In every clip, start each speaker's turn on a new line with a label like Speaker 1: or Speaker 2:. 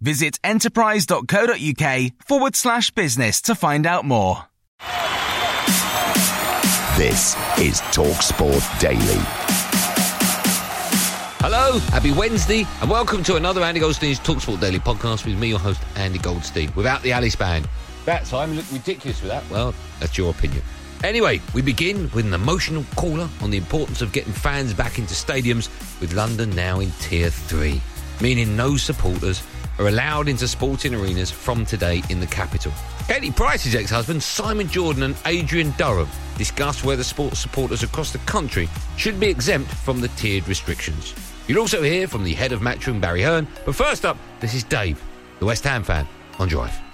Speaker 1: Visit enterprise.co.uk forward slash business to find out more.
Speaker 2: This is TalkSport Daily.
Speaker 3: Hello, happy Wednesday, and welcome to another Andy Goldstein's Talksport Daily podcast with me, your host, Andy Goldstein, without the Alice band. That time looked ridiculous with that. Well, that's your opinion. Anyway, we begin with an emotional caller on the importance of getting fans back into stadiums, with London now in Tier 3, meaning no supporters are allowed into sporting arenas from today in the capital. Katie Price's ex-husband, Simon Jordan and Adrian Durham discussed whether sports supporters across the country should be exempt from the tiered restrictions. You'll also hear from the head of Matchroom, Barry Hearn, but first up, this is Dave, the West Ham fan, on Drive.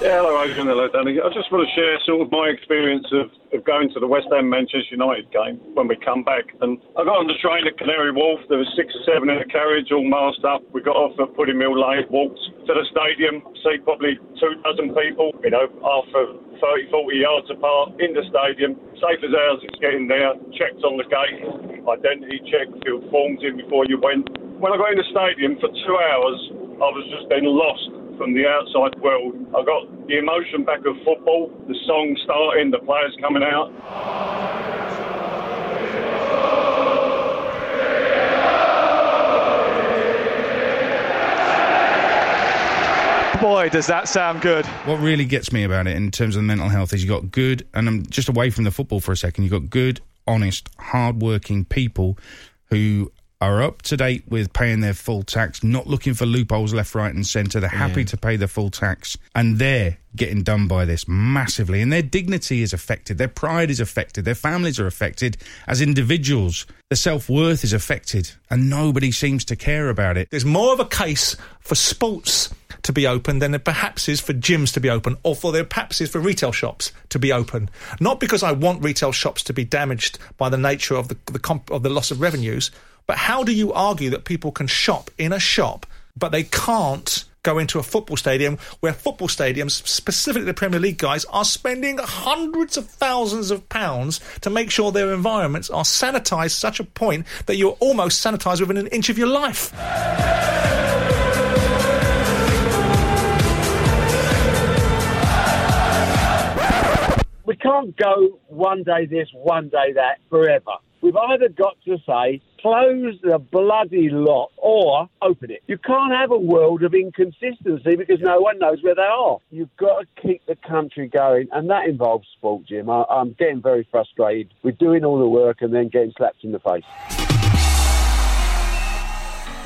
Speaker 4: Yeah, hello, Adrian. Hello, Danny. I just want to share sort of my experience of, of going to the West Ham Manchester United game when we come back. And I got on the train at Canary Wharf. There was six or seven in a carriage, all masked up. We got off at Pudding Mill Lane, walked to the stadium, see probably two dozen people, you know, after 30, 40 yards apart in the stadium. Safe as ours, it's getting there. Checked on the gate, identity check, filled forms in before you went. When I got in the stadium for two hours, I was just then lost from the outside world. I got the emotion back of football, the song starting, the players coming out.
Speaker 5: Boy, does that sound good.
Speaker 6: What really gets me about it in terms of mental health is you've got good, and I'm just away from the football for a second, you've got good, honest, hard-working people who are up to date with paying their full tax, not looking for loopholes left, right, and centre. They're happy to pay their full tax, and they're getting done by this massively. And their dignity is affected, their pride is affected, their families are affected as individuals. Their self worth is affected, and nobody seems to care about it.
Speaker 5: There's more of a case for sports to be open than there perhaps is for gyms to be open, or for there perhaps is for retail shops to be open. Not because I want retail shops to be damaged by the nature of the, the comp- of the loss of revenues, but how do you argue that people can shop in a shop, but they can't go into a football stadium where football stadiums, specifically the Premier League guys, are spending hundreds of thousands of pounds to make sure their environments are sanitised such a point that you're almost sanitised within an inch of your life?
Speaker 7: we can't go one day this, one day that forever. We've either got to say, close the bloody lot or open it. You can't have a world of inconsistency because no one knows where they are. You've got to keep the country going, and that involves sport, Jim. I, I'm getting very frustrated with doing all the work and then getting slapped in the face.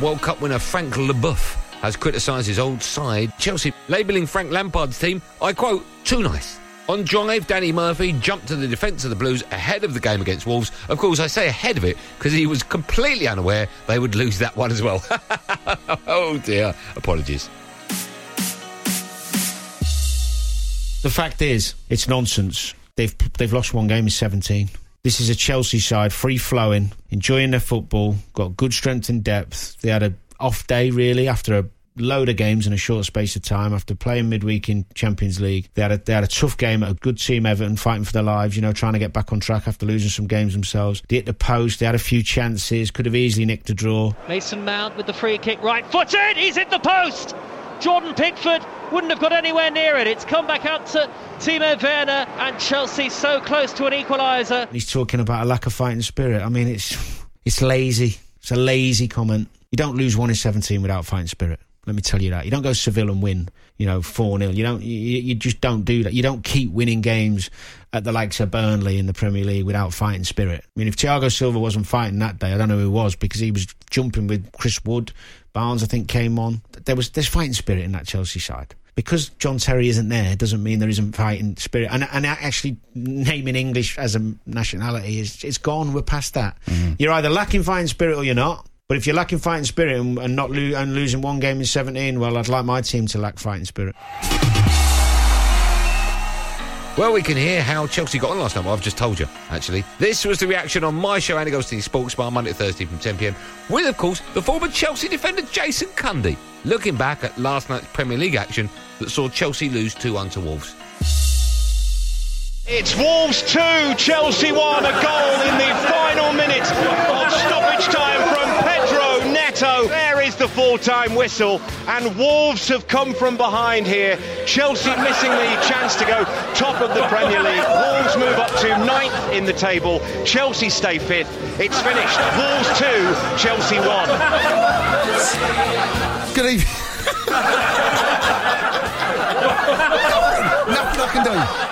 Speaker 3: World Cup winner Frank Leboeuf has criticised his old side, Chelsea, labelling Frank Lampard's team, I quote, too nice. On drive, Danny Murphy jumped to the defence of the Blues ahead of the game against Wolves. Of course, I say ahead of it because he was completely unaware they would lose that one as well. oh dear. Apologies.
Speaker 8: The fact is, it's nonsense. They've they've lost one game in 17. This is a Chelsea side, free flowing, enjoying their football, got good strength and depth. They had a off day really after a load of games in a short space of time after playing midweek in Champions League. They had a, they had a tough game at a good team, Everton, fighting for their lives, you know, trying to get back on track after losing some games themselves. They hit the post, they had a few chances, could have easily nicked a draw.
Speaker 9: Mason Mount with the free kick, right footed, he's hit the post! Jordan Pickford wouldn't have got anywhere near it. It's come back out to Timo Werner and Chelsea so close to an equaliser.
Speaker 8: He's talking about a lack of fighting spirit. I mean, it's it's lazy. It's a lazy comment. You don't lose one in 17 without fighting spirit. Let me tell you that. You don't go Seville and win, you know, 4 0. You don't, you, you just don't do that. You don't keep winning games at the likes of Burnley in the Premier League without fighting spirit. I mean, if Thiago Silva wasn't fighting that day, I don't know who was because he was jumping with Chris Wood. Barnes, I think, came on. There was, there's fighting spirit in that Chelsea side because John Terry isn't there doesn't mean there isn't fighting spirit. And, and actually naming English as a nationality is it's gone. We're past that.
Speaker 6: Mm-hmm.
Speaker 8: You're either lacking fighting spirit or you're not. But if you're lacking fighting spirit and, and not lo- and losing one game in 17, well, I'd like my team to lack fighting spirit.
Speaker 3: Well, we can hear how Chelsea got on last night. Well, I've just told you, actually. This was the reaction on my show, Andy Goldstein Sports Bar, Monday to Thursday from 10pm, with, of course, the former Chelsea defender Jason Cundy, looking back at last night's Premier League action that saw Chelsea lose 2-1 to Wolves.
Speaker 10: It's Wolves 2, Chelsea 1, a goal in the final minute The full-time whistle, and Wolves have come from behind here. Chelsea missing the chance to go top of the Premier League. Wolves move up to ninth in the table. Chelsea stay fifth. It's finished. Wolves 2, Chelsea 1.
Speaker 11: Good evening. Nothing I can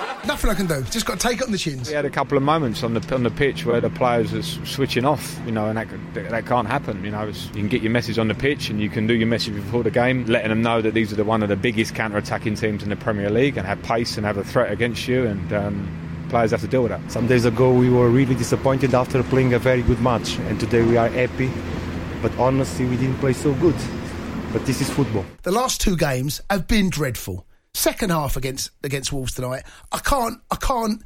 Speaker 11: do. Nothing I can do. Just got to take it on the chins.
Speaker 12: We had a couple of moments on the on the pitch where the players are switching off, you know, and that that can't happen. You know, it's, you can get your message on the pitch and you can do your message before the game, letting them know that these are the one of the biggest counter-attacking teams in the Premier League and have pace and have a threat against you, and um, players have to deal with that.
Speaker 13: Some days ago we were really disappointed after playing a very good match, and today we are happy. But honestly, we didn't play so good. But this is football.
Speaker 11: The last two games have been dreadful. Second half against against Wolves tonight, I can't I can't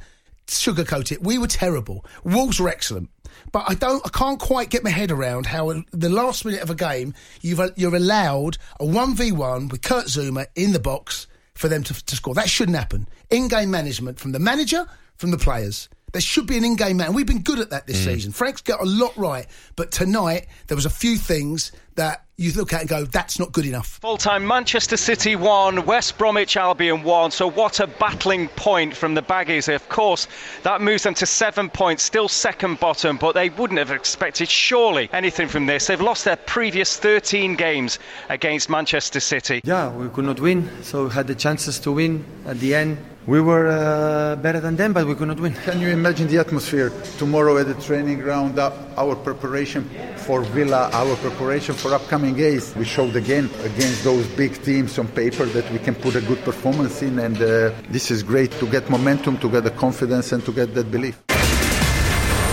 Speaker 11: sugarcoat it. We were terrible. Wolves were excellent, but I don't I can't quite get my head around how the last minute of a game you've you're allowed a one v one with Kurt Zouma in the box for them to, to score. That shouldn't happen. In game management from the manager, from the players. There should be an in-game man. We've been good at that this mm. season. Frank's got a lot right, but tonight there was a few things that you look at and go, "That's not good enough."
Speaker 10: Full time Manchester City 1, West Bromwich Albion 1. So, what a battling point from the Baggies. Of course, that moves them to seven points, still second bottom, but they wouldn't have expected, surely, anything from this. They've lost their previous 13 games against Manchester City.
Speaker 14: Yeah, we could not win, so we had the chances to win at the end. We were uh, better than them, but we could not win.
Speaker 15: Can you imagine the atmosphere tomorrow at the training ground? Uh, our preparation for Villa, our preparation for upcoming games. We showed again against those big teams on paper that we can put a good performance in, and uh, this is great to get momentum, to get the confidence, and to get that belief.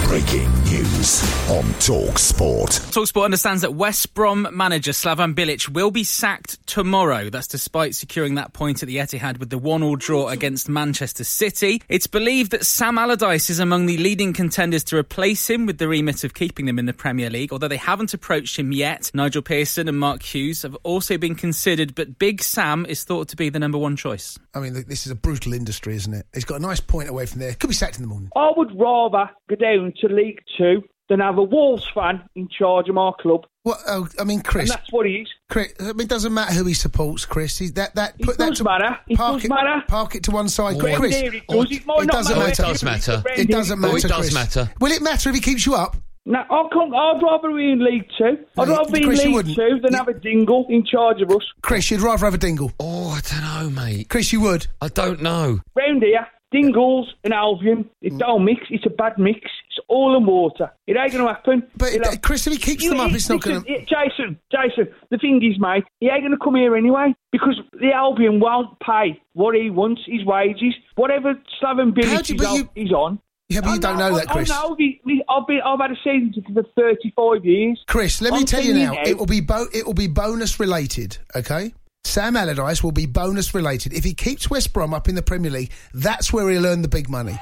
Speaker 2: Breaking news on Talk Sport.
Speaker 16: Talksport understands that West Brom manager Slaven Bilic will be sacked tomorrow. That's despite securing that point at the Etihad with the one-all draw against Manchester City. It's believed that Sam Allardyce is among the leading contenders to replace him with the remit of keeping them in the Premier League, although they haven't approached him yet. Nigel Pearson and Mark Hughes have also been considered, but Big Sam is thought to be the number one choice.
Speaker 11: I mean, this is a brutal industry, isn't it? He's got a nice point away from there. Could be sacked in the morning.
Speaker 17: I would rather go down to League Two than have a Wolves fan in charge of my club.
Speaker 11: Well, oh, I mean, Chris.
Speaker 17: And that's what he is.
Speaker 11: Chris, I mean, it doesn't matter who he supports, Chris. He's that that
Speaker 17: It
Speaker 11: put that
Speaker 17: does
Speaker 11: to
Speaker 17: matter. It
Speaker 11: park
Speaker 17: does
Speaker 11: it,
Speaker 17: matter.
Speaker 11: Park it to one side,
Speaker 17: Round
Speaker 11: Chris.
Speaker 17: here it does. It might not
Speaker 11: doesn't
Speaker 17: matter.
Speaker 11: matter.
Speaker 3: It doesn't matter.
Speaker 11: It doesn't
Speaker 3: Oh,
Speaker 11: matter.
Speaker 3: it does
Speaker 11: Chris.
Speaker 3: matter.
Speaker 11: Will it matter if he keeps you up?
Speaker 17: No, I can't, I'd rather be in League Two. I'd rather be in
Speaker 11: Chris, you
Speaker 17: League. Two than have a dingle in charge of us.
Speaker 11: Chris, you'd rather have a dingle.
Speaker 3: Oh, I don't know, mate.
Speaker 11: Chris, you would.
Speaker 3: I don't know.
Speaker 17: Round here, Dingles and Albion, it don't mix. It's a bad mix. It's all in water. It ain't going to happen.
Speaker 11: But
Speaker 17: It'll-
Speaker 11: uh, Chris, if he keeps them up, it's not going to.
Speaker 17: it- Jason, Jason, the thing is, mate, he ain't going to come here anyway because the Albion won't pay what he wants, his wages, whatever Slaven
Speaker 11: How
Speaker 17: Bilic
Speaker 11: do you-
Speaker 17: is,
Speaker 11: but
Speaker 17: on-
Speaker 11: you-
Speaker 17: he's on.
Speaker 11: Yeah, but
Speaker 17: I
Speaker 11: you don't know oh, that,
Speaker 17: I-
Speaker 11: Chris.
Speaker 17: I know. We, we, I've, been, I've had a season ticket for 35 years.
Speaker 11: Chris, let me
Speaker 17: I'm
Speaker 11: tell you now,
Speaker 17: now-
Speaker 11: it will be bo- it will be bonus related. Okay, Sam Allardyce will be bonus related if he keeps West Brom up in the Premier League. That's where he'll earn the big money.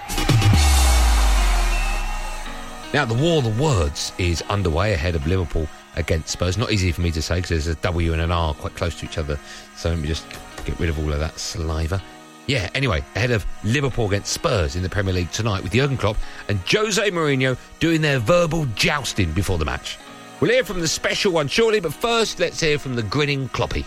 Speaker 3: Now, the war of the words is underway ahead of Liverpool against Spurs. Not easy for me to say because there's a W and an R quite close to each other. So let me just get rid of all of that saliva. Yeah, anyway, ahead of Liverpool against Spurs in the Premier League tonight with Jurgen Klopp and Jose Mourinho doing their verbal jousting before the match. We'll hear from the special one shortly, but first let's hear from the grinning Kloppy.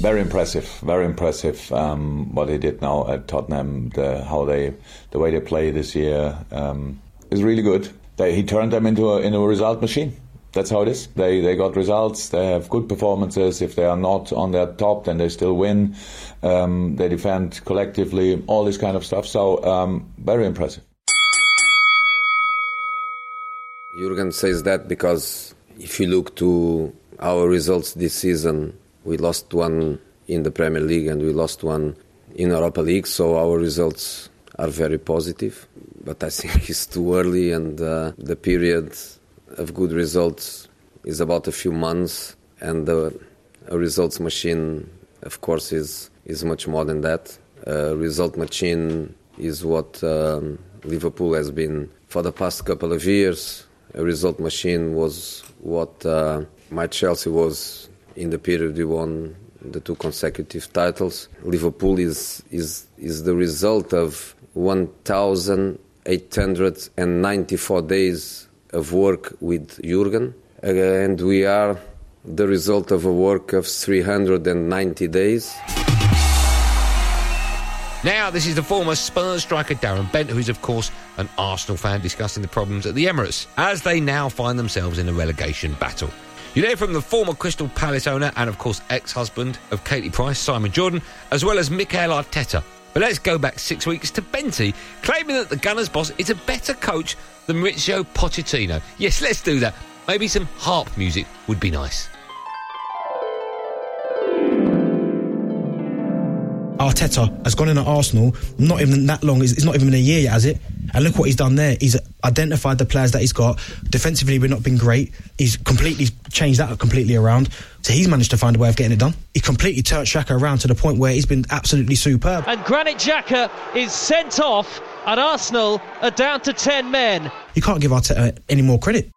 Speaker 18: Very impressive, very impressive. Um, what they did now at Tottenham, the, how they, the way they play this year um, is really good. They, he turned them into a, into a result machine. That's how it is. They they got results. They have good performances. If they are not on their top, then they still win. Um, they defend collectively. All this kind of stuff. So um, very impressive.
Speaker 19: Jurgen says that because if you look to our results this season, we lost one in the Premier League and we lost one in Europa League. So our results are very positive. But I think it's too early, and uh, the period of good results is about a few months, and the a results machine, of course, is is much more than that. A result machine is what um, Liverpool has been for the past couple of years. A result machine was what uh, my Chelsea was in the period we won the two consecutive titles. Liverpool is is is the result of 1,894 days of work with Jurgen, uh, and we are the result of a work of 390 days.
Speaker 3: Now, this is the former Spurs striker Darren Bent, who is, of course, an Arsenal fan, discussing the problems at the Emirates as they now find themselves in a relegation battle. You hear from the former Crystal Palace owner and, of course, ex husband of Katie Price, Simon Jordan, as well as Mikel Arteta. But let's go back six weeks to Benty, claiming that the Gunners' boss is a better coach than Mauricio Pochettino. Yes, let's do that. Maybe some harp music would be nice.
Speaker 20: Arteta has gone in at Arsenal, not even that long, it's not even been a year yet, has it? And look what he's done there. He's identified the players that he's got. Defensively, we've not been great. He's completely changed that completely around. So he's managed to find a way of getting it done. He completely turned Xhaka around to the point where he's been absolutely superb.
Speaker 9: And Granit Xhaka is sent off, and Arsenal are down to 10 men.
Speaker 20: You can't give Arteta any more credit.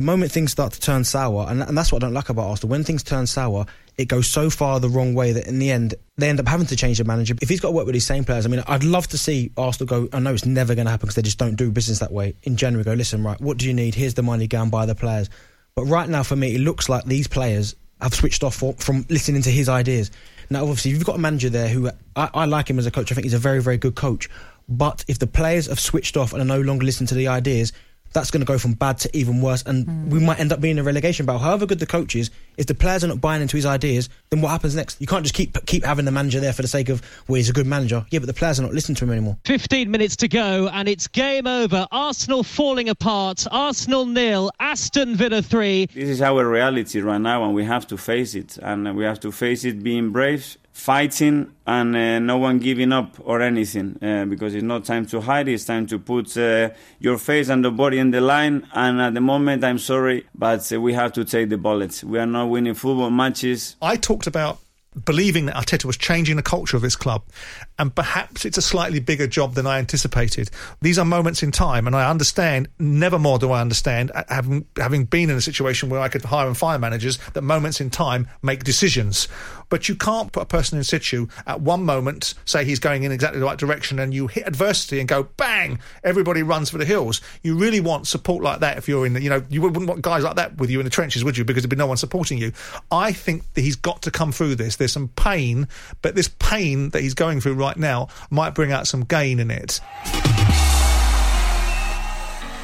Speaker 20: The moment things start to turn sour, and, and that's what I don't like about Arsenal, when things turn sour, it goes so far the wrong way that in the end, they end up having to change the manager. If he's got to work with these same players, I mean, I'd love to see Arsenal go, I know it's never going to happen because they just don't do business that way. In January, go, listen, right, what do you need? Here's the money, go and buy the players. But right now, for me, it looks like these players have switched off for, from listening to his ideas. Now, obviously, you've got a manager there who I, I like him as a coach. I think he's a very, very good coach. But if the players have switched off and are no longer listening to the ideas, that's going to go from bad to even worse, and mm. we might end up being in a relegation battle. However good the coach is, if the players are not buying into his ideas, then what happens next? You can't just keep keep having the manager there for the sake of well, he's a good manager. Yeah, but the players are not listening to him anymore.
Speaker 9: Fifteen minutes to go, and it's game over. Arsenal falling apart. Arsenal nil. Aston Villa three.
Speaker 21: This is our reality right now, and we have to face it. And we have to face it being brave fighting and uh, no one giving up or anything uh, because it's not time to hide it's time to put uh, your face and the body in the line and at the moment i'm sorry but uh, we have to take the bullets we are not winning football matches
Speaker 5: i talked about believing that Arteta was changing the culture of this club. And perhaps it's a slightly bigger job than I anticipated. These are moments in time, and I understand, never more do I understand, having, having been in a situation where I could hire and fire managers, that moments in time make decisions. But you can't put a person in situ at one moment, say he's going in exactly the right direction, and you hit adversity and go bang, everybody runs for the hills. You really want support like that if you're in, the, you know, you wouldn't want guys like that with you in the trenches, would you? Because there'd be no one supporting you. I think that he's got to come through this. There's some pain, but this pain that he's going through right now might bring out some gain in it.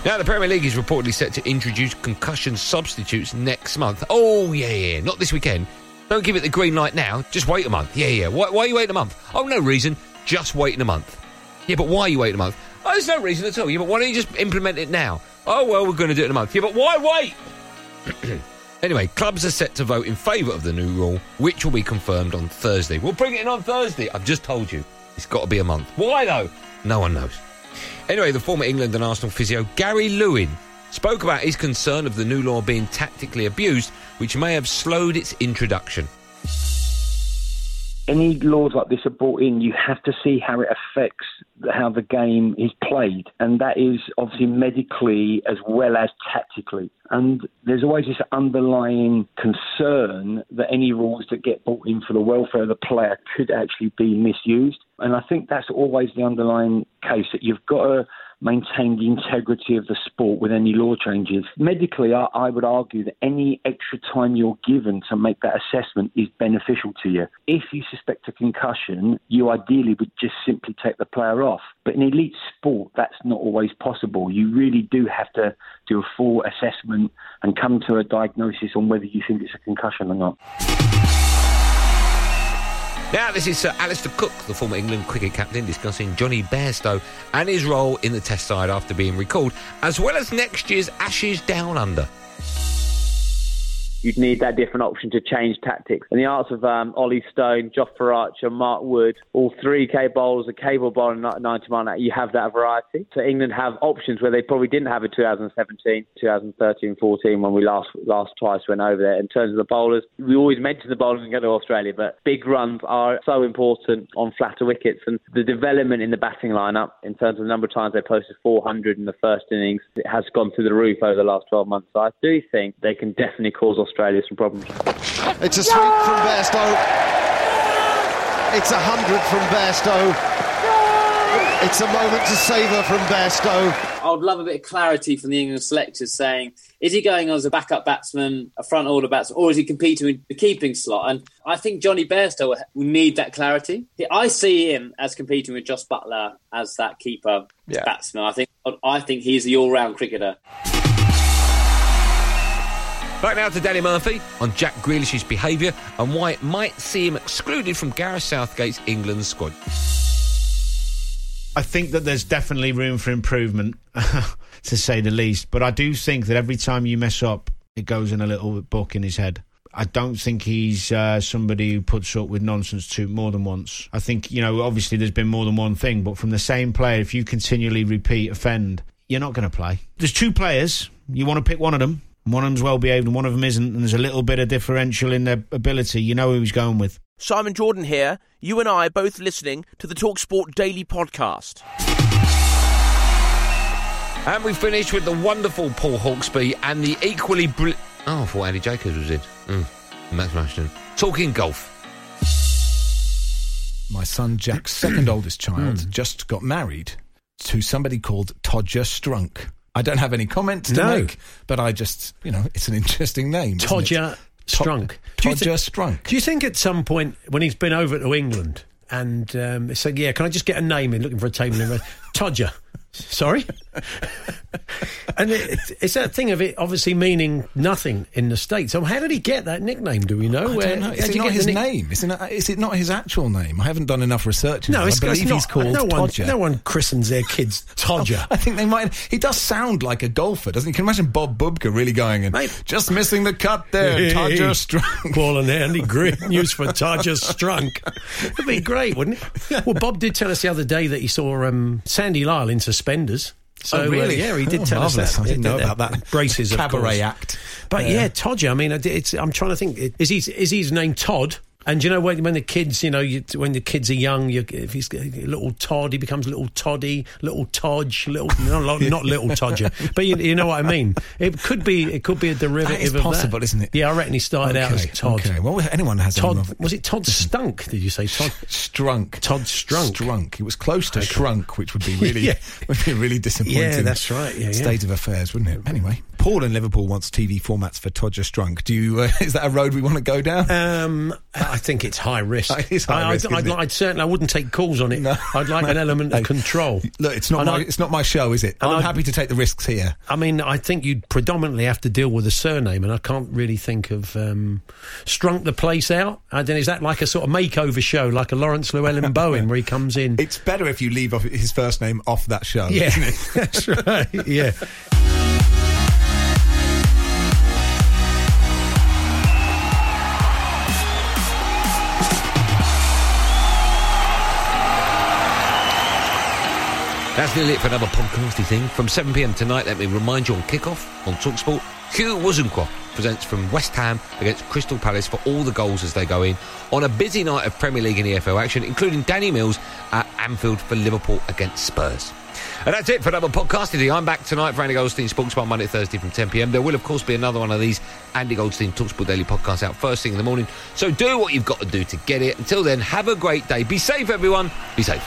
Speaker 3: Now, the Premier League is reportedly set to introduce concussion substitutes next month. Oh, yeah, yeah, not this weekend. Don't give it the green light now. Just wait a month. Yeah, yeah. Why, why are you waiting a month? Oh, no reason. Just waiting a month. Yeah, but why are you waiting a month? Oh, there's no reason at all. Yeah, but why don't you just implement it now? Oh, well, we're going to do it in a month. Yeah, but why wait? anyway, clubs are set to vote in favour of the new rule, which will be confirmed on Thursday. We'll bring it in on Thursday. I've just told you. It's got to be a month. Why, though? No one knows. Anyway, the former England and Arsenal physio Gary Lewin spoke about his concern of the new law being tactically abused, which may have slowed its introduction.
Speaker 22: Any laws like this are brought in, you have to see how it affects how the game is played, and that is obviously medically as well as tactically. And there's always this underlying concern that any rules that get brought in for the welfare of the player could actually be misused. And I think that's always the underlying case that you've got to maintain the integrity of the sport with any law changes. Medically, I, I would argue that any extra time you're given to make that assessment is beneficial to you. If you suspect a concussion, you ideally would just simply take the player off. But in elite sport, that's not always possible. You really do have to do a full assessment and come to a diagnosis on whether you think it's a concussion or not.
Speaker 3: Now, this is Sir Alastair Cook, the former England cricket captain, discussing Jonny Bairstow and his role in the Test side after being recalled, as well as next year's Ashes Down Under.
Speaker 23: You'd need that different option to change tactics. And the arts of um, Ollie Stone, Jofra Archer, Mark Wood, all three K bowlers, a cable bowler, 90 mile an hour, you have that variety. So England have options where they probably didn't have in 2017, 2013, 14 when we last last twice went over there. In terms of the bowlers, we always mention the bowlers and go to Australia, but big runs are so important on flatter wickets. And the development in the batting lineup, in terms of the number of times they posted 400 in the first innings, it has gone through the roof over the last 12 months. So I do think they can definitely cause Australia some problems.
Speaker 24: It's a sweep from Bairstow. It's a hundred from Bairstow. It's a moment to savour from Bairstow.
Speaker 25: I would love a bit of clarity from the England selectors saying, is he going as a backup batsman, a front order batsman, or is he competing with the keeping slot? And I think Jonny Bairstow will need that clarity. I see him as competing with Jos Buttler as that keeper
Speaker 3: Yeah.
Speaker 25: batsman. I think I think he's the all-round cricketer.
Speaker 3: Back now to Danny Murphy on Jack Grealish's behaviour and why it might see him excluded from Gareth Southgate's England squad.
Speaker 8: I think that there's definitely room for improvement, to say the least. But I do think that every time you mess up, it goes in a little book in his head. I don't think he's uh, somebody who puts up with nonsense too more than once. I think you know, obviously, there's been more than one thing, but from the same player, if you continually repeat offend, you're not going to play. There's two players. You want to pick one of them. One of them's well behaved and one of them isn't, and there's a little bit of differential in their ability. You know who he's going with.
Speaker 26: Simon Jordan here. You and I are both listening to the Talksport Daily podcast.
Speaker 3: And we finished with the wonderful Paul Hawksbee and the equally brilliant. Oh, I thought Andy Jacobs was in. Mm. Max Ashton. Talking golf.
Speaker 27: My son Jack's second oldest child just got married to somebody called Todger Strunk. I don't have any comments to
Speaker 28: No.
Speaker 27: make, but I just, you know, it's an interesting name.
Speaker 28: Todger Strunk.
Speaker 27: Todger Strunk.
Speaker 28: Do you think at some point when he's been over to England and um, it's like, yeah, can I just get a name in looking for a table in Todger? Sorry? and it, it's that thing of it obviously meaning nothing in the States. So how did he get that nickname? Do we know?
Speaker 27: I
Speaker 28: Where-
Speaker 27: know. Is it
Speaker 28: you
Speaker 27: not his
Speaker 28: nick-
Speaker 27: name? Is it, not, is it not his actual name? I haven't done enough research.
Speaker 28: No, it's,
Speaker 27: I
Speaker 28: it's
Speaker 27: believe
Speaker 28: not.
Speaker 27: he's called
Speaker 28: no one,
Speaker 27: Todger.
Speaker 28: no one christens their kids Todger.
Speaker 27: I think they might. He does sound like a golfer, doesn't he? Can you imagine Bob Bubka really going and just missing the cut there, Todger Strunk.
Speaker 28: Paul and Andy, great news for Todger Strunk. It'd be great, wouldn't it? Well, Bob did tell us the other day that he saw um, Sandy Lyle in suspenders. So,
Speaker 27: Oh, really?
Speaker 28: uh, yeah, he did
Speaker 27: Oh,
Speaker 28: tell us
Speaker 27: marvellous.
Speaker 28: that.
Speaker 27: I didn't know about that.
Speaker 28: Braces, of
Speaker 27: Cabaret
Speaker 28: course.
Speaker 27: act.
Speaker 28: But
Speaker 27: Yeah.
Speaker 28: yeah, Todger. I mean, it's, I'm trying to think. Is he is his name Todd? And you know when when the kids, you know, you, when the kids are young, you, if he's a little Todd, he becomes little Toddy, little Todge, little not, not little Todger, but you, you know what I mean. It could be it could be a derivative
Speaker 27: That is
Speaker 28: of
Speaker 27: possible, isn't it?
Speaker 28: Yeah, I reckon he started out as Todd.
Speaker 27: okay. Well, anyone has
Speaker 28: Todd. Was it Todd Stunk? Did you say Todd
Speaker 27: Strunk?
Speaker 28: Todd Strunk.
Speaker 27: Strunk. It was close to
Speaker 28: Okay.
Speaker 27: shrunk, which would be really
Speaker 28: Yeah.
Speaker 27: would be a really disappointing.
Speaker 28: Yeah, that's right. Yeah, yeah.
Speaker 27: state of affairs, wouldn't it? Anyway, Paul in Liverpool wants TV formats for Todger Strunk. Do you? Uh, is that a road we want to go down?
Speaker 28: Um, I think it's high risk.
Speaker 27: It is high
Speaker 28: I,
Speaker 27: risk,
Speaker 28: I'd, I'd? I'd certainly I wouldn't take calls on it. I'd like an element of control.
Speaker 27: Look, it's not
Speaker 28: And
Speaker 27: my
Speaker 28: I-
Speaker 27: it's not my show, is it? I'm happy to take the risks here.
Speaker 28: I mean, I think you'd predominantly have to deal with a surname, and I can't really think of um, Strunk the place out. I don't, is that like a sort of makeover show, like a Laurence Llewelyn Bowen, where he comes in?
Speaker 27: It's better if you leave off his first name off that show.
Speaker 28: Yeah,
Speaker 27: isn't it?
Speaker 28: that's right. Yeah.
Speaker 3: Nearly it for another podcasty thing. From 7pm tonight, let me remind you on kickoff on Talksport, Hugh Woozencroft presents from West Ham against Crystal Palace for all the goals as they go in on a busy night of Premier League and EFL action, including Danny Mills at Anfield for Liverpool against Spurs. And that's it for another thing. I'm back tonight for Andy Goldstein Sports Bar Monday, Thursday from 10pm. There will, of course, be another one of these Andy Goldstein Talksport Daily podcasts out first thing in the morning. So do what you've got to do to get it. Until then, have a great day. Be safe, everyone. Be safe.